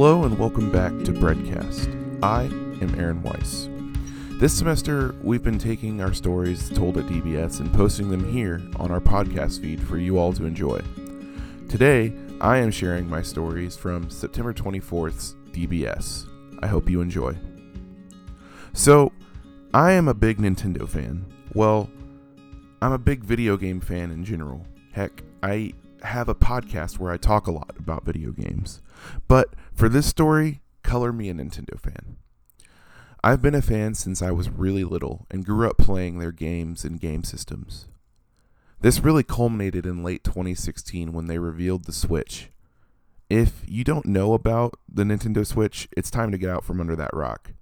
Hello and welcome back to Breadcast. I am Aaron Weiss. This semester, we've been taking our stories told at DBS and posting them here on our podcast feed for you all to enjoy. Today, I am sharing my stories from September 24th's DBS. I hope you enjoy. So, I am a big Nintendo fan. Well, I'm a big video game fan in general. Heck, I have a podcast where I talk a lot about video games. But for this story, color me a Nintendo fan. I've been a fan since I was really little and grew up playing their games and game systems. This really culminated in late 2016 when they revealed the Switch. If you don't know about the Nintendo Switch, it's time to get out from under that rock.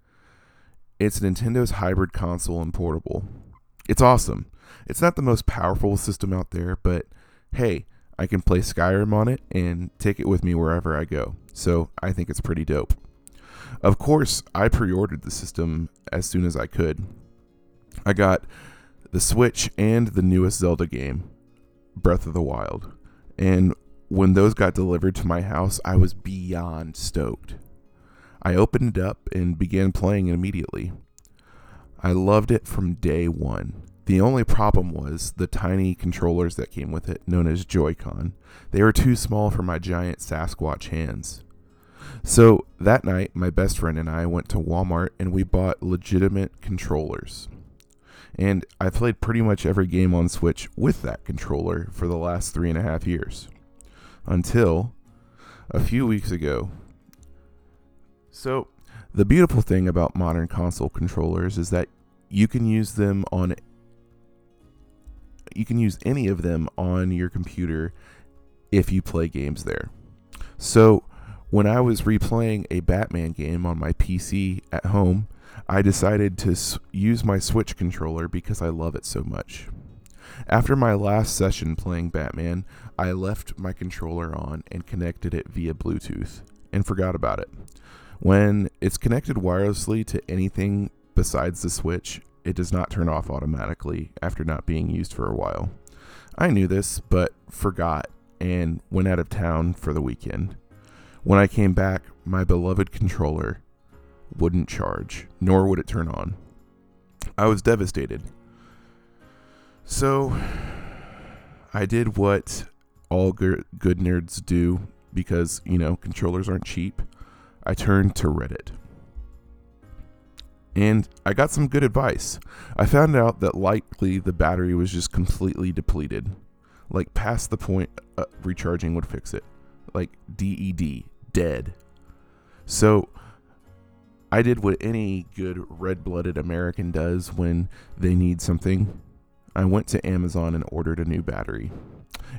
It's Nintendo's hybrid console and portable. It's awesome. It's not the most powerful system out there, but hey, I can play Skyrim on it and take it with me wherever I go. So I think it's pretty dope. Of course, I pre ordered the system as soon as I could. I got the Switch and the newest Zelda game, Breath of the Wild. And when those got delivered to my house, I was beyond stoked. I opened it up and began playing it immediately. I loved it from day one. The only problem was the tiny controllers that came with it, known as Joy-Con. They were too small for my giant Sasquatch hands. So that night, my best friend and I went to Walmart and we bought legitimate controllers. And I played pretty much every game on Switch with that controller for the last three and a half years. Until a few weeks ago. So, the beautiful thing about modern console controllers is that you can use them on you can use any of them on your computer if you play games there. So, when I was replaying a Batman game on my PC at home, I decided to use my Switch controller because I love it so much. After my last session playing Batman, I left my controller on and connected it via Bluetooth and forgot about it. When it's connected wirelessly to anything besides the Switch, it does not turn off automatically after not being used for a while. I knew this, but forgot and went out of town for the weekend. When I came back, my beloved controller wouldn't charge, nor would it turn on. I was devastated. So, I did what all good nerds do because, you know, controllers aren't cheap. I turned to Reddit. And I got some good advice. I found out that likely the battery was just completely depleted. Like, past the point uh, recharging would fix it. Like, DED, dead. So, I did what any good red blooded American does when they need something. I went to Amazon and ordered a new battery.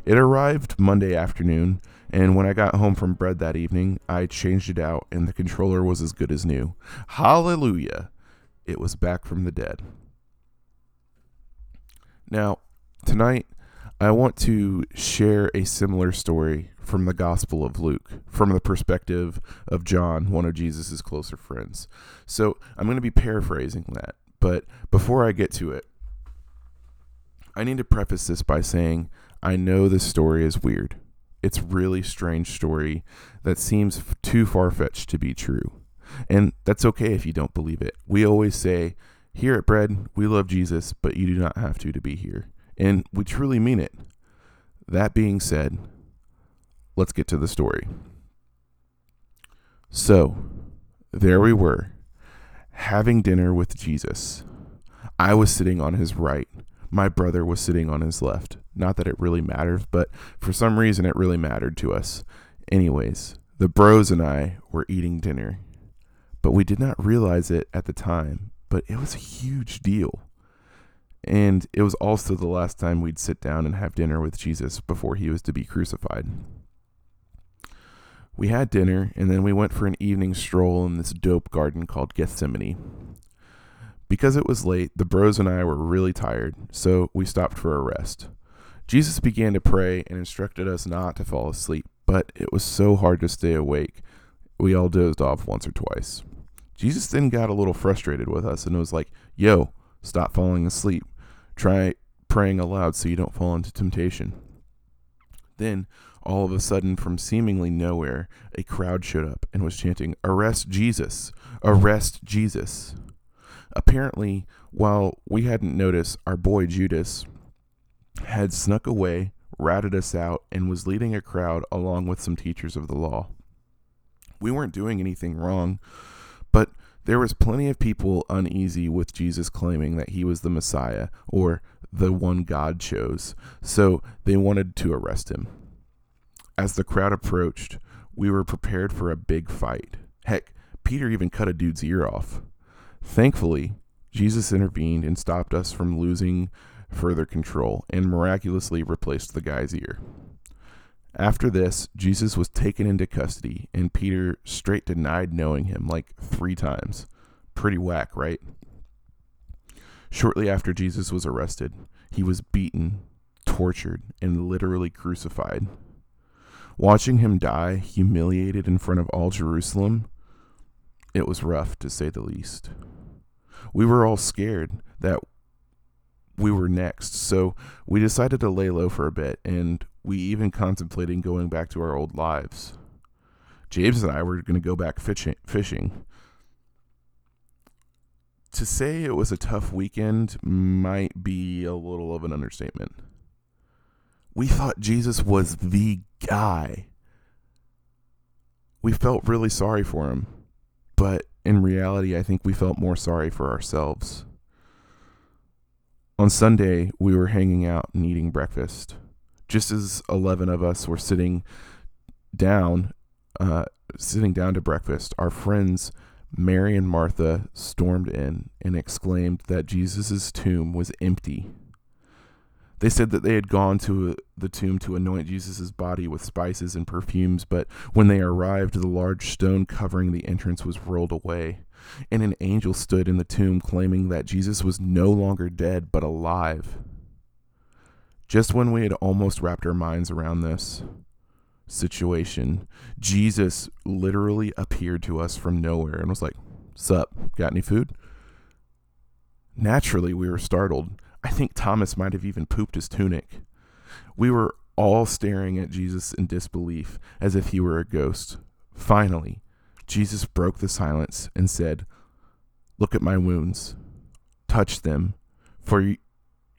It arrived Monday afternoon, and when I got home from bread that evening, I changed it out, and the controller was as good as new. Hallelujah! It was back from the dead. Now, tonight, I want to share a similar story from the Gospel of Luke, from the perspective of John, one of Jesus' closer friends. So I'm going to be paraphrasing that, but before I get to it, I need to preface this by saying I know this story is weird. It's really strange story that seems too far fetched to be true. And that's okay if you don't believe it. We always say, here at Bread, we love Jesus, but you do not have to to be here. And we truly mean it. That being said, let's get to the story. So, there we were, having dinner with Jesus. I was sitting on his right. My brother was sitting on his left. Not that it really matters, but for some reason it really mattered to us. Anyways, the bros and I were eating dinner but we did not realize it at the time. But it was a huge deal. And it was also the last time we'd sit down and have dinner with Jesus before he was to be crucified. We had dinner, and then we went for an evening stroll in this dope garden called Gethsemane. Because it was late, the bros and I were really tired, so we stopped for a rest. Jesus began to pray and instructed us not to fall asleep, but it was so hard to stay awake, we all dozed off once or twice. Jesus then got a little frustrated with us and was like, yo, stop falling asleep. Try praying aloud so you don't fall into temptation. Then, all of a sudden, from seemingly nowhere, a crowd showed up and was chanting, Arrest Jesus! Arrest Jesus! Apparently, while we hadn't noticed, our boy Judas had snuck away, ratted us out, and was leading a crowd along with some teachers of the law. We weren't doing anything wrong, but there was plenty of people uneasy with Jesus claiming that he was the Messiah or the one God chose, so they wanted to arrest him. As the crowd approached, we were prepared for a big fight. Heck, Peter even cut a dude's ear off. Thankfully, Jesus intervened and stopped us from losing further control and miraculously replaced the guy's ear. After this, Jesus was taken into custody, and Peter straight denied knowing him like three times. Pretty whack, right? Shortly after Jesus was arrested, he was beaten, tortured, and literally crucified. Watching him die, humiliated in front of all Jerusalem, it was rough to say the least. We were all scared that we were next, so we decided to lay low for a bit, and we even contemplating going back to our old lives. James and I were going to go back fishing, fishing. To say it was a tough weekend might be a little of an understatement. We thought Jesus was the guy. We felt really sorry for him, but in reality, I think we felt more sorry for ourselves. On Sunday, we were hanging out and eating breakfast just as 11 of us were sitting down, uh, sitting down to breakfast, our friends Mary and Martha stormed in and exclaimed that Jesus' tomb was empty. They said that they had gone to the tomb to anoint Jesus' body with spices and perfumes, but when they arrived, the large stone covering the entrance was rolled away, and an angel stood in the tomb claiming that Jesus was no longer dead but alive. Just when we had almost wrapped our minds around this situation, Jesus literally appeared to us from nowhere and was like, Sup, got any food? Naturally, we were startled. I think Thomas might have even pooped his tunic. We were all staring at Jesus in disbelief, as if he were a ghost. Finally, Jesus broke the silence and said, Look at my wounds. Touch them, for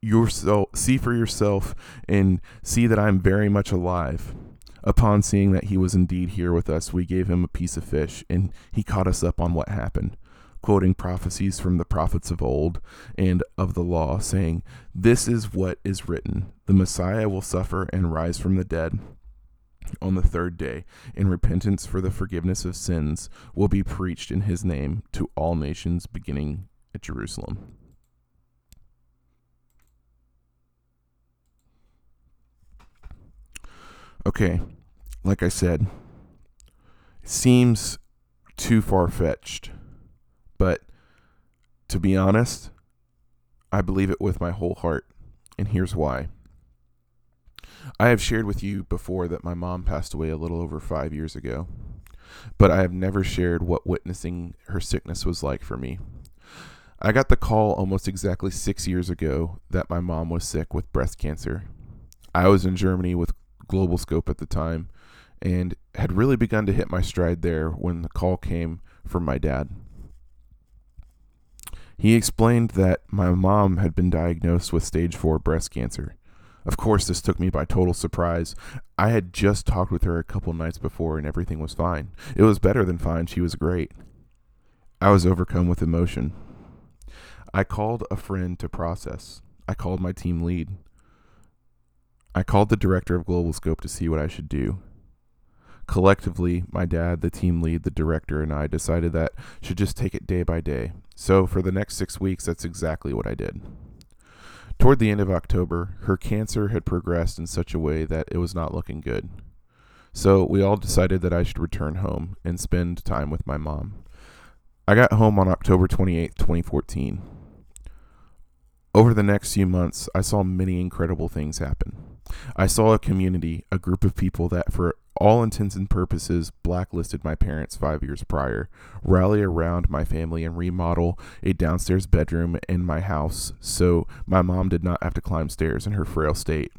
yourself see for yourself and see that I am very much alive. Upon seeing that he was indeed here with us, we gave him a piece of fish, and he caught us up on what happened, quoting prophecies from the prophets of old and of the law, saying, This is what is written the Messiah will suffer and rise from the dead on the third day, and repentance for the forgiveness of sins will be preached in his name to all nations, beginning at Jerusalem. Okay, like I said, it seems too far fetched, but to be honest, I believe it with my whole heart, and here's why. I have shared with you before that my mom passed away a little over five years ago, but I have never shared what witnessing her sickness was like for me. I got the call almost exactly six years ago that my mom was sick with breast cancer. I was in Germany with global scope at the time and had really begun to hit my stride there when the call came from my dad. He explained that my mom had been diagnosed with stage 4 breast cancer. Of course, this took me by total surprise. I had just talked with her a couple nights before and everything was fine. It was better than fine. She was great. I was overcome with emotion. I called a friend to process. I called my team lead. I called the director of Global Scope to see what I should do. Collectively, my dad, the team lead, the director, and I decided that should just take it day by day. So for the next six weeks, that's exactly what I did. Toward the end of October, her cancer had progressed in such a way that it was not looking good. So we all decided that I should return home and spend time with my mom. I got home on October 28, 2014. Over the next few months, I saw many incredible things happen. I saw a community, a group of people that, for all intents and purposes, blacklisted my parents five years prior, rally around my family and remodel a downstairs bedroom in my house so my mom did not have to climb stairs in her frail state.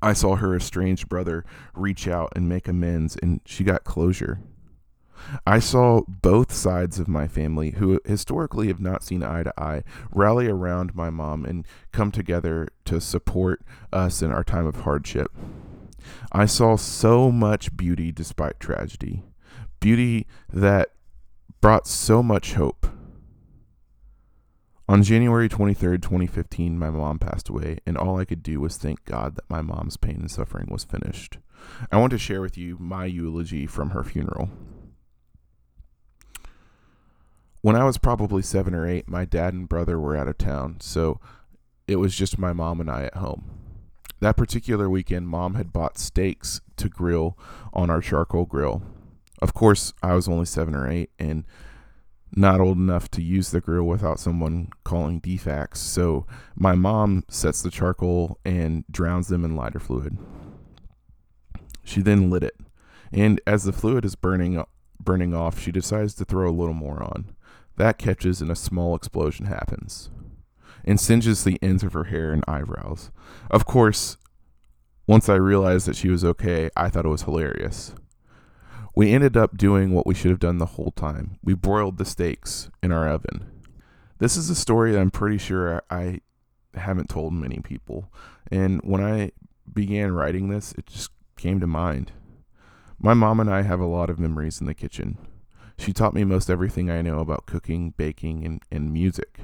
I saw her estranged brother reach out and make amends, and she got closure. I saw both sides of my family, who historically have not seen eye to eye, rally around my mom and come together to support us in our time of hardship. I saw so much beauty despite tragedy, beauty that brought so much hope. On January 23rd, 2015, my mom passed away, and all I could do was thank God that my mom's pain and suffering was finished. I want to share with you my eulogy from her funeral. When I was probably seven or eight, my dad and brother were out of town, so it was just my mom and I at home. That particular weekend, mom had bought steaks to grill on our charcoal grill. Of course, I was only seven or eight and not old enough to use the grill without someone calling DFACS, so my mom sets the charcoal and drowns them in lighter fluid. She then lit it, and as the fluid is burning burning off, she decides to throw a little more on. That catches and a small explosion happens and singes the ends of her hair and eyebrows. Of course, once I realized that she was okay, I thought it was hilarious. We ended up doing what we should have done the whole time. We broiled the steaks in our oven. This is a story I'm pretty sure I haven't told many people. And when I began writing this, it just came to mind. My mom and I have a lot of memories in the kitchen. She taught me most everything I know about cooking, baking, and, and music.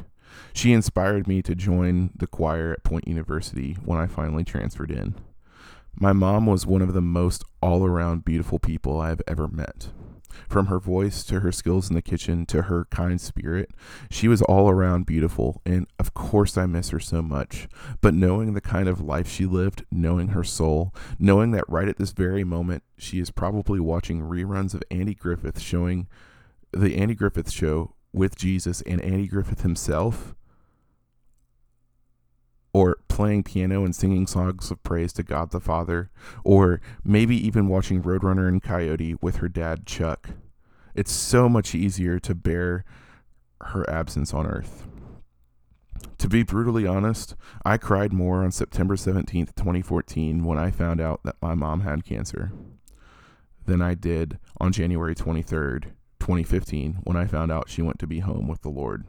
She inspired me to join the choir at Point University when I finally transferred in. My mom was one of the most all around beautiful people I have ever met. From her voice to her skills in the kitchen to her kind spirit, she was all around beautiful, and of course I miss her so much. But knowing the kind of life she lived, knowing her soul, knowing that right at this very moment she is probably watching reruns of Andy Griffith showing the Andy Griffith show with Jesus and Andy Griffith himself, or playing piano and singing songs of praise to God the Father, or maybe even watching Roadrunner and Coyote with her dad Chuck. It's so much easier to bear her absence on earth. To be brutally honest, I cried more on September 17th, 2014, when I found out that my mom had cancer, than I did on January 23rd, 2015 when I found out she went to be home with the Lord.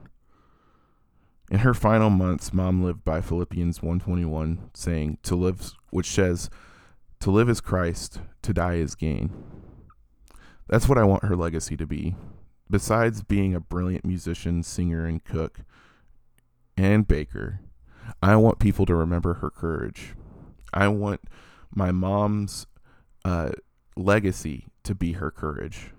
In her final months, mom lived by Philippians 121 saying to live which says to live is Christ, to die is gain. That's what I want her legacy to be. Besides being a brilliant musician, singer and cook and baker, I want people to remember her courage. I want my mom's uh, legacy to be her courage.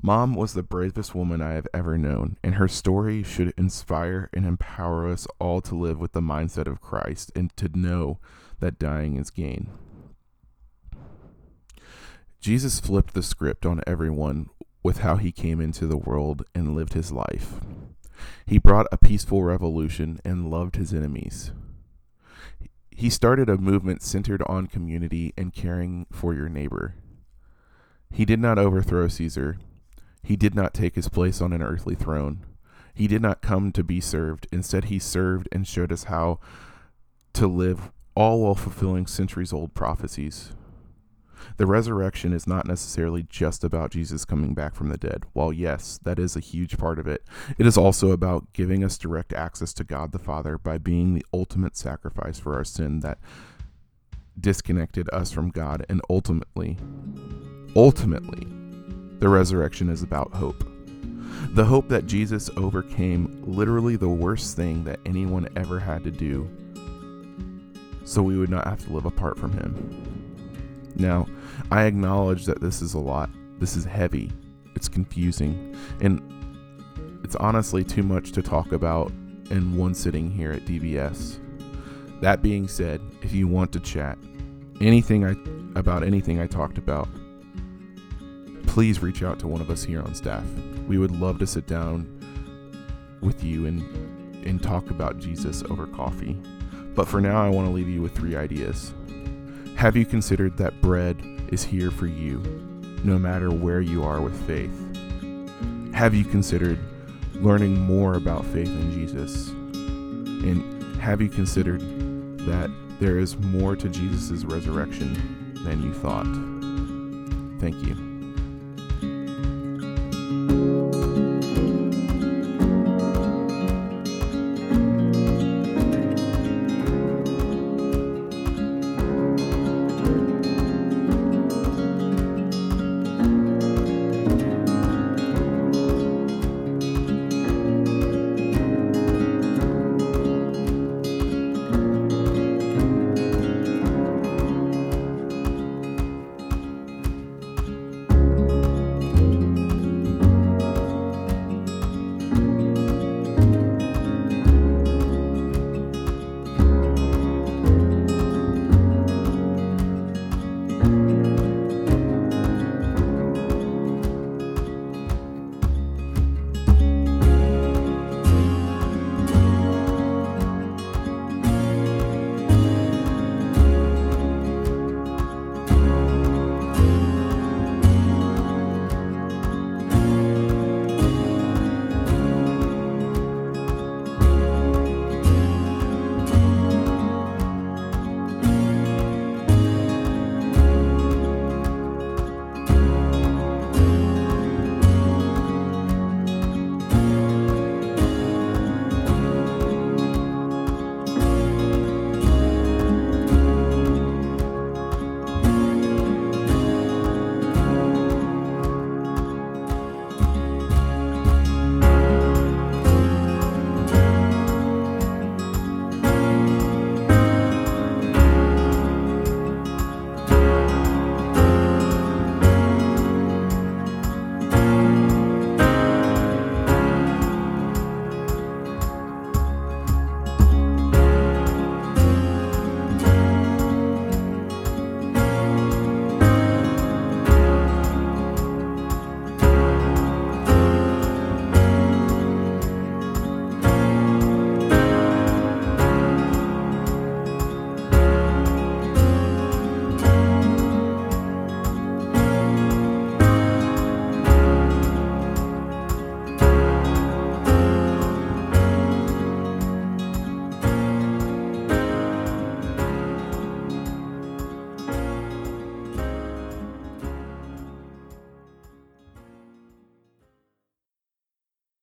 Mom was the bravest woman I have ever known, and her story should inspire and empower us all to live with the mindset of Christ and to know that dying is gain. Jesus flipped the script on everyone with how he came into the world and lived his life. He brought a peaceful revolution and loved his enemies. He started a movement centered on community and caring for your neighbor. He did not overthrow Caesar, he did not take his place on an earthly throne. He did not come to be served. Instead, he served and showed us how to live, all while fulfilling centuries old prophecies. The resurrection is not necessarily just about Jesus coming back from the dead. While, yes, that is a huge part of it, it is also about giving us direct access to God the Father by being the ultimate sacrifice for our sin that disconnected us from God and ultimately, ultimately, the resurrection is about hope. The hope that Jesus overcame literally the worst thing that anyone ever had to do so we would not have to live apart from him. Now, I acknowledge that this is a lot. This is heavy. It's confusing. And it's honestly too much to talk about in one sitting here at DBS. That being said, if you want to chat anything I about anything I talked about, please reach out to one of us here on staff. We would love to sit down with you and and talk about Jesus over coffee. But for now, I want to leave you with three ideas. Have you considered that bread is here for you, no matter where you are with faith? Have you considered learning more about faith in Jesus? And have you considered that there is more to Jesus' resurrection than you thought. Thank you.